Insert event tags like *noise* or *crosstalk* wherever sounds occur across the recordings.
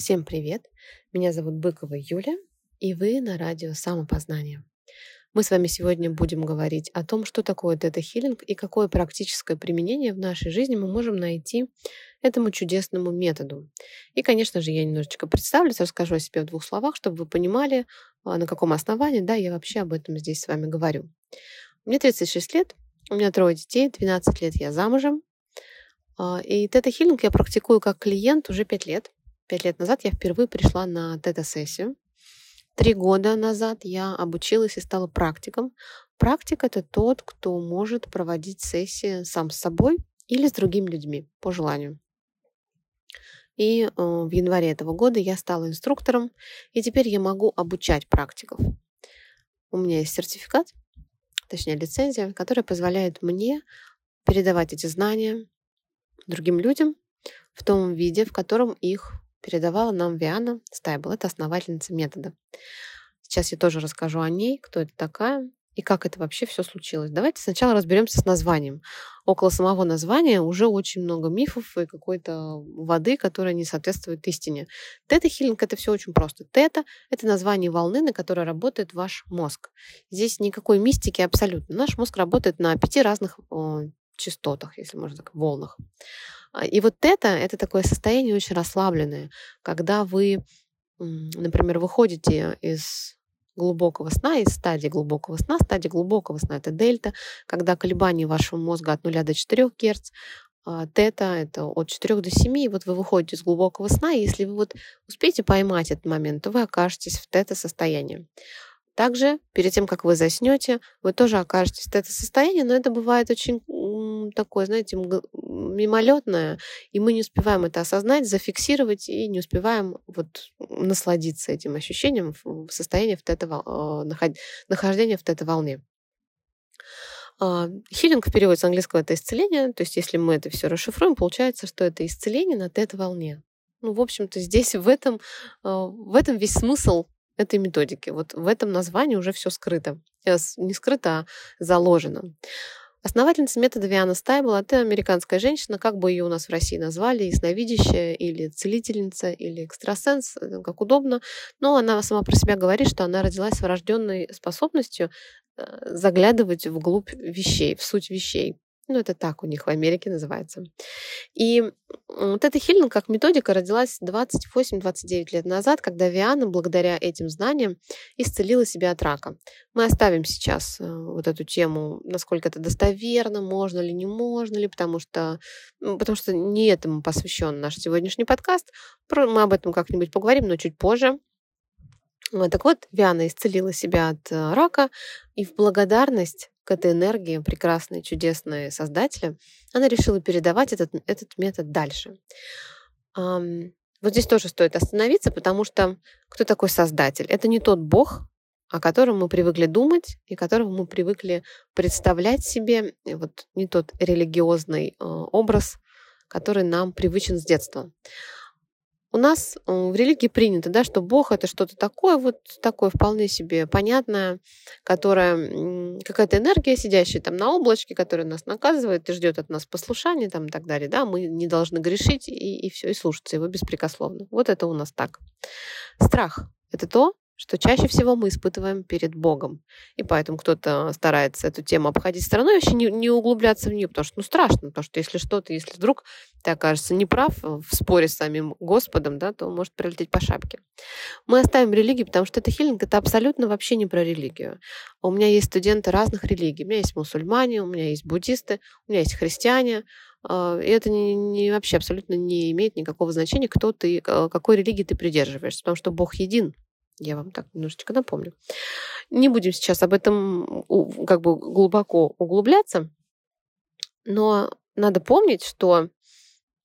Всем привет! Меня зовут Быкова Юля, и вы на радио «Самопознание». Мы с вами сегодня будем говорить о том, что такое тета-хиллинг и какое практическое применение в нашей жизни мы можем найти этому чудесному методу. И, конечно же, я немножечко представлюсь, расскажу о себе в двух словах, чтобы вы понимали, а, на каком основании да, я вообще об этом здесь с вами говорю. Мне 36 лет, у меня трое детей, 12 лет я замужем, а, и тета-хиллинг я практикую как клиент уже 5 лет. Пять лет назад я впервые пришла на тета-сессию. Три года назад я обучилась и стала практиком. Практик — это тот, кто может проводить сессии сам с собой или с другими людьми по желанию. И э, в январе этого года я стала инструктором, и теперь я могу обучать практиков. У меня есть сертификат, точнее лицензия, которая позволяет мне передавать эти знания другим людям в том виде, в котором их передавала нам Виана Стайбл. Это основательница метода. Сейчас я тоже расскажу о ней, кто это такая и как это вообще все случилось. Давайте сначала разберемся с названием. Около самого названия уже очень много мифов и какой-то воды, которая не соответствует истине. Тета-хиллинг — это все очень просто. Тета — это название волны, на которой работает ваш мозг. Здесь никакой мистики абсолютно. Наш мозг работает на пяти разных частотах, если можно так, волнах. А, и вот это, это такое состояние очень расслабленное, когда вы, например, выходите из глубокого сна, из стадии глубокого сна. Стадия глубокого сна — это дельта, когда колебания вашего мозга от 0 до 4 Гц, а, тета — это от 4 до 7, и вот вы выходите из глубокого сна, и если вы вот успеете поймать этот момент, то вы окажетесь в тета-состоянии. Также, перед тем, как вы заснете, вы тоже окажетесь в тета-состоянии, но это бывает очень такое, знаете, мимолетное, и мы не успеваем это осознать, зафиксировать и не успеваем вот насладиться этим ощущением в состоянии в тета, а, нахождения в тета-волне. А, хилинг в переводе с английского это исцеление, то есть если мы это все расшифруем, получается, что это исцеление на тета-волне. Ну, в общем-то, здесь в этом, а, в этом весь смысл этой методики. Вот в этом названии уже все скрыто. Не скрыто, а заложено. Основательница метода Виана Стайбл – это американская женщина, как бы ее у нас в России назвали, ясновидящая или целительница, или экстрасенс, э, как удобно. Но она сама про себя говорит, что она родилась с врожденной способностью э, заглядывать вглубь вещей, в суть вещей. Ну, это так у них в Америке называется. И вот эта хилинг как методика родилась 28-29 лет назад, когда Виана, благодаря этим знаниям, исцелила себя от рака. Мы оставим сейчас э, вот эту тему, насколько это достоверно, можно ли, не можно ли, потому что, потому что не этому посвящен наш сегодняшний подкаст. Мы об этом как-нибудь поговорим, но чуть позже. Так вот, Виана исцелила себя от э, рака, и в благодарность к этой энергии прекрасной, чудесной создателя, она решила передавать этот, этот метод дальше. Вот здесь тоже стоит остановиться, потому что кто такой создатель? Это не тот Бог, о котором мы привыкли думать и которого мы привыкли представлять себе, вот не тот религиозный э, образ, который нам привычен с детства. У нас э, в религии принято, да, что Бог это что-то такое, вот такое вполне себе понятное, которое какая-то энергия, сидящая там на облачке, которая нас наказывает и ждет от нас послушания там и так далее, да, мы не должны грешить и, и все, и слушаться его беспрекословно. Вот это у нас так. Страх — это то, что чаще всего мы испытываем перед Богом. И поэтому кто-то старается эту тему обходить стороной, вообще не, не углубляться в нее, потому что ну, страшно, потому что если что-то, если вдруг ты окажешься неправ в споре с самим Господом, да, то может прилететь по шапке. Мы оставим религию, потому что это хилинг, это абсолютно вообще не про религию. У меня есть студенты разных религий. У меня есть мусульмане, у меня есть буддисты, у меня есть христиане, а, и это не, не вообще абсолютно не имеет никакого значения, кто ты, какой религии ты придерживаешься, потому что Бог един. Я вам так немножечко напомню. Не будем сейчас об этом как бы глубоко углубляться, но надо помнить, что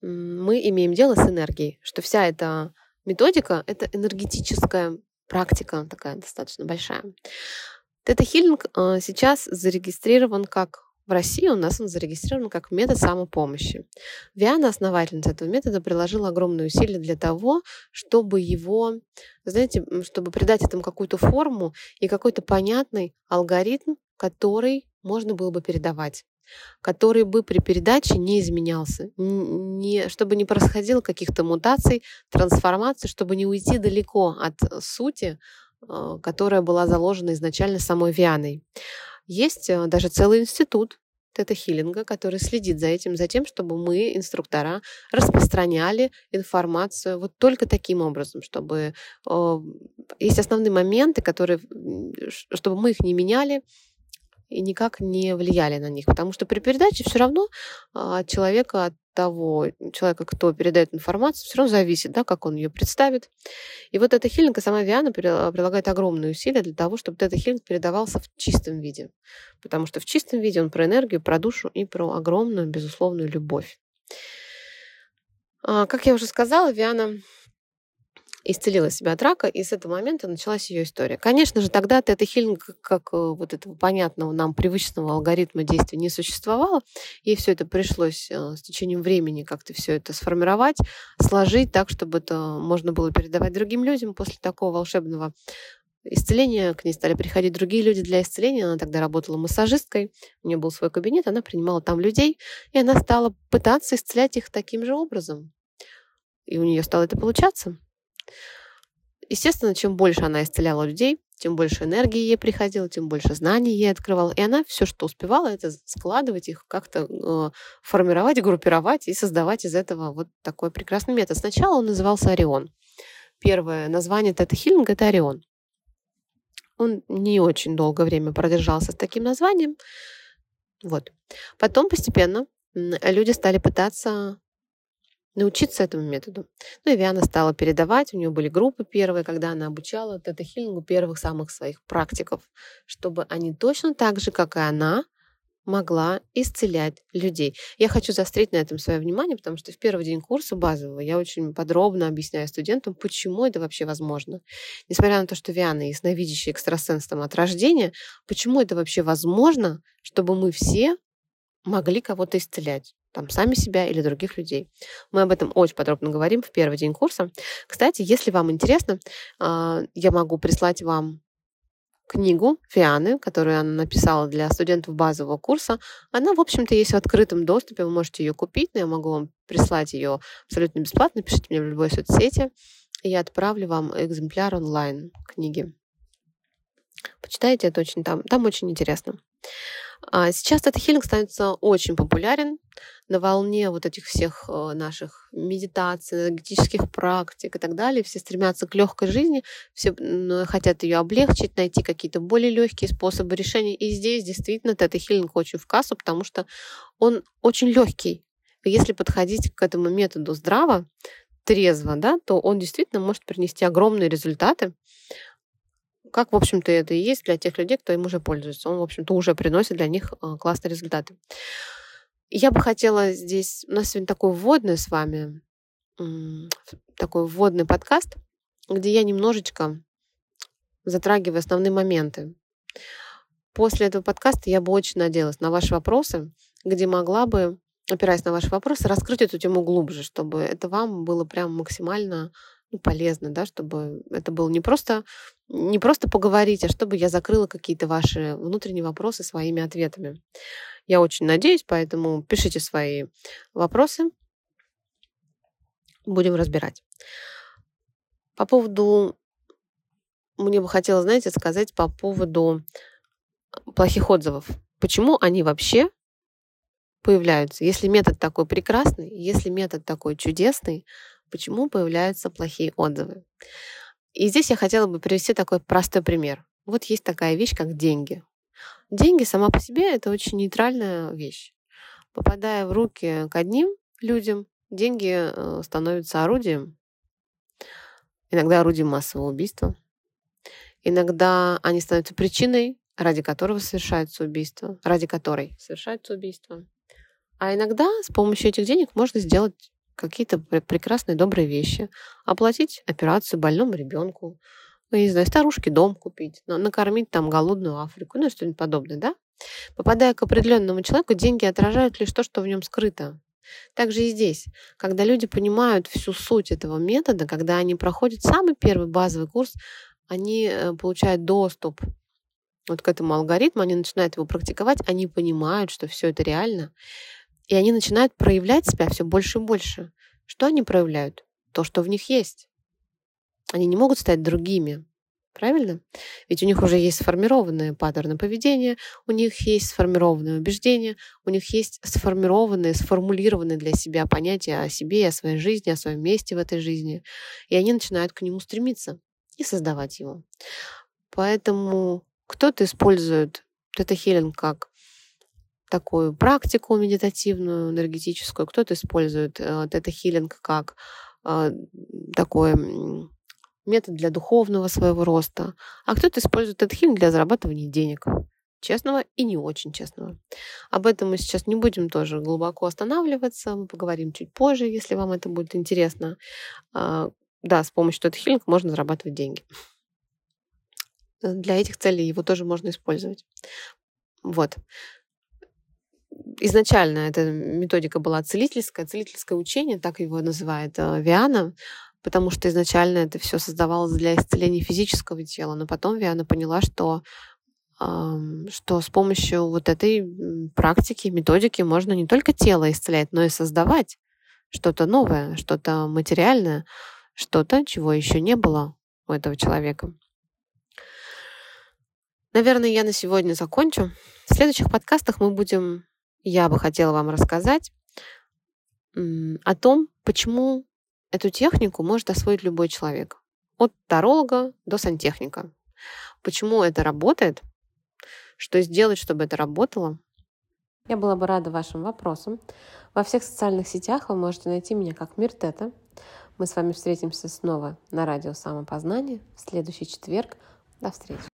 мы имеем дело с энергией, что вся эта методика — это энергетическая практика такая достаточно большая. Тета-хиллинг а, сейчас зарегистрирован как в России у нас он зарегистрирован как метод самопомощи. Виана, основательница этого метода, приложила огромные усилия для того, чтобы его, знаете, чтобы придать этому какую-то форму и какой-то понятный алгоритм, который можно было бы передавать. который бы при передаче не изменялся, не, чтобы не происходило каких-то мутаций, трансформаций, чтобы не уйти далеко от сути, э, которая была заложена изначально самой Вианой. Есть э, даже целый институт тета-хиллинга, который следит за этим, за тем, чтобы мы, инструктора, распространяли информацию вот только таким образом, чтобы э, есть основные моменты, которые, чтобы мы их не меняли, и никак не влияли на них. Потому что при передаче все равно а, от человека, от того человека, кто передает информацию, все равно зависит, да, как он ее представит. И вот эта хилинг, сама Виана прилагает огромные усилия для того, чтобы этот хилинг передавался в чистом виде. Потому что в чистом виде он про энергию, про душу и про огромную, безусловную любовь. А, как я уже сказала, Виана исцелила себя от рака, и с этого момента началась ее история. Конечно же, тогда тета-хилинг как э, вот этого понятного нам привычного алгоритма действия не существовало. Ей все это пришлось э, с течением времени как-то все это сформировать, сложить так, чтобы это можно было передавать другим людям после такого волшебного исцеления. К ней стали приходить другие люди для исцеления. Она тогда работала массажисткой, у нее был свой кабинет, она принимала там людей, и она стала пытаться исцелять их таким же образом. И у нее стало это получаться. Естественно, чем больше она исцеляла людей, тем больше энергии ей приходило, тем больше знаний ей открывала. И она все, что успевала, это складывать их, как-то э, формировать, группировать и создавать из этого вот такой прекрасный метод. Сначала он назывался Орион. Первое название тета-хиллинга – это Орион. Он не очень долгое время продержался с таким названием. Вот. Потом постепенно люди стали пытаться научиться этому методу. Ну и Виана стала передавать, у нее были группы первые, когда она обучала тета-хиллингу первых самых своих практиков, чтобы они точно так же, как и она, могла исцелять людей. Я хочу заострить на этом свое внимание, потому что в первый день курса базового я очень подробно объясняю студентам, почему это вообще возможно. Несмотря на то, что Виана ясновидящий экстрасенс от рождения, почему это вообще возможно, чтобы мы все могли кого-то исцелять там, сами себя или других людей. Мы об этом очень подробно говорим в первый день курса. Кстати, если вам интересно, а, я могу прислать вам книгу Фианы, которую она написала для студентов базового курса. Она, в общем-то, есть в открытом доступе, вы можете ее купить, но я могу вам прислать ее абсолютно бесплатно. Пишите мне в любой соцсети, и я отправлю вам экземпляр онлайн книги. Почитайте, это очень там, там очень интересно. А сейчас этот хилинг становится очень популярен на волне вот этих всех э, наших медитаций, энергетических практик и так далее. Все стремятся к легкой жизни, все хотят ее облегчить, найти какие-то более легкие способы решения. И здесь действительно этот хилинг очень в кассу, потому что он очень легкий. Если подходить к этому методу здраво, трезво, да, то он действительно может принести огромные результаты как, в общем-то, это и есть для тех людей, кто им уже пользуется. Он, в общем-то, уже приносит для них э, классные результаты. Я бы хотела здесь... У нас сегодня такой вводный с вами, *tsk* такой вводный подкаст, где я немножечко затрагиваю основные моменты. После этого подкаста я бы очень надеялась на ваши вопросы, где могла бы, опираясь на ваши вопросы, раскрыть эту тему глубже, чтобы это вам было прям максимально полезно, да, чтобы это было не просто, не просто поговорить, а чтобы я закрыла какие-то ваши внутренние вопросы своими ответами. Я очень надеюсь, поэтому пишите свои вопросы. Будем разбирать. По поводу... Мне бы хотелось, знаете, сказать по поводу плохих отзывов. Почему они вообще появляются? Если метод такой прекрасный, если метод такой чудесный, почему появляются плохие отзывы. И здесь я хотела бы привести такой простой пример. Вот есть такая вещь, как деньги. Деньги сама по себе это очень нейтральная вещь. Попадая в руки к одним людям, деньги э, становятся орудием. Иногда орудием массового убийства. Иногда они становятся причиной, ради которого совершается убийство, ради которой совершается убийство. А иногда с помощью этих денег можно сделать какие-то прекрасные, добрые вещи. Оплатить операцию больному ребенку, ну, не знаю, старушке дом купить, накормить там голодную Африку, ну, что-нибудь подобное, да? Попадая к определенному человеку, деньги отражают лишь то, что в нем скрыто. Также и здесь, когда люди понимают всю суть этого метода, когда они проходят самый первый базовый курс, они э, получают доступ вот к этому алгоритму, они начинают его практиковать, они понимают, что все это реально, и они начинают проявлять себя все больше и больше. Что они проявляют? То, что в них есть. Они не могут стать другими. Правильно? Ведь у них уже есть сформированные паттерны поведения, у них есть сформированные убеждения, у них есть сформированные, сформулированные для себя понятия о себе, о своей жизни, о своем месте в этой жизни. И они начинают к нему стремиться и создавать его. Поэтому кто-то использует тета-хилинг как такую практику медитативную, энергетическую, кто-то использует э, тета-хилинг как э, такой метод для духовного своего роста, а кто-то использует этот хилинг для зарабатывания денег. Честного и не очень честного. Об этом мы сейчас не будем тоже глубоко останавливаться. Мы поговорим чуть позже, если вам это будет интересно. А, да, с помощью этого хилинга можно зарабатывать деньги. Для этих целей его тоже можно использовать. Вот. Изначально эта методика была целительская, целительское учение, так его называет э, Виана потому что изначально это все создавалось для исцеления физического тела, но потом Виана поняла, что что с помощью вот этой практики, методики можно не только тело исцелять, но и создавать что-то новое, что-то материальное, что-то, чего еще не было у этого человека. Наверное, я на сегодня закончу. В следующих подкастах мы будем, я бы хотела вам рассказать о том, почему Эту технику может освоить любой человек. От таролога до сантехника. Почему это работает? Что сделать, чтобы это работало? Я была бы рада вашим вопросам. Во всех социальных сетях вы можете найти меня как Миртета. Мы с вами встретимся снова на радио Самопознание в следующий четверг. До встречи.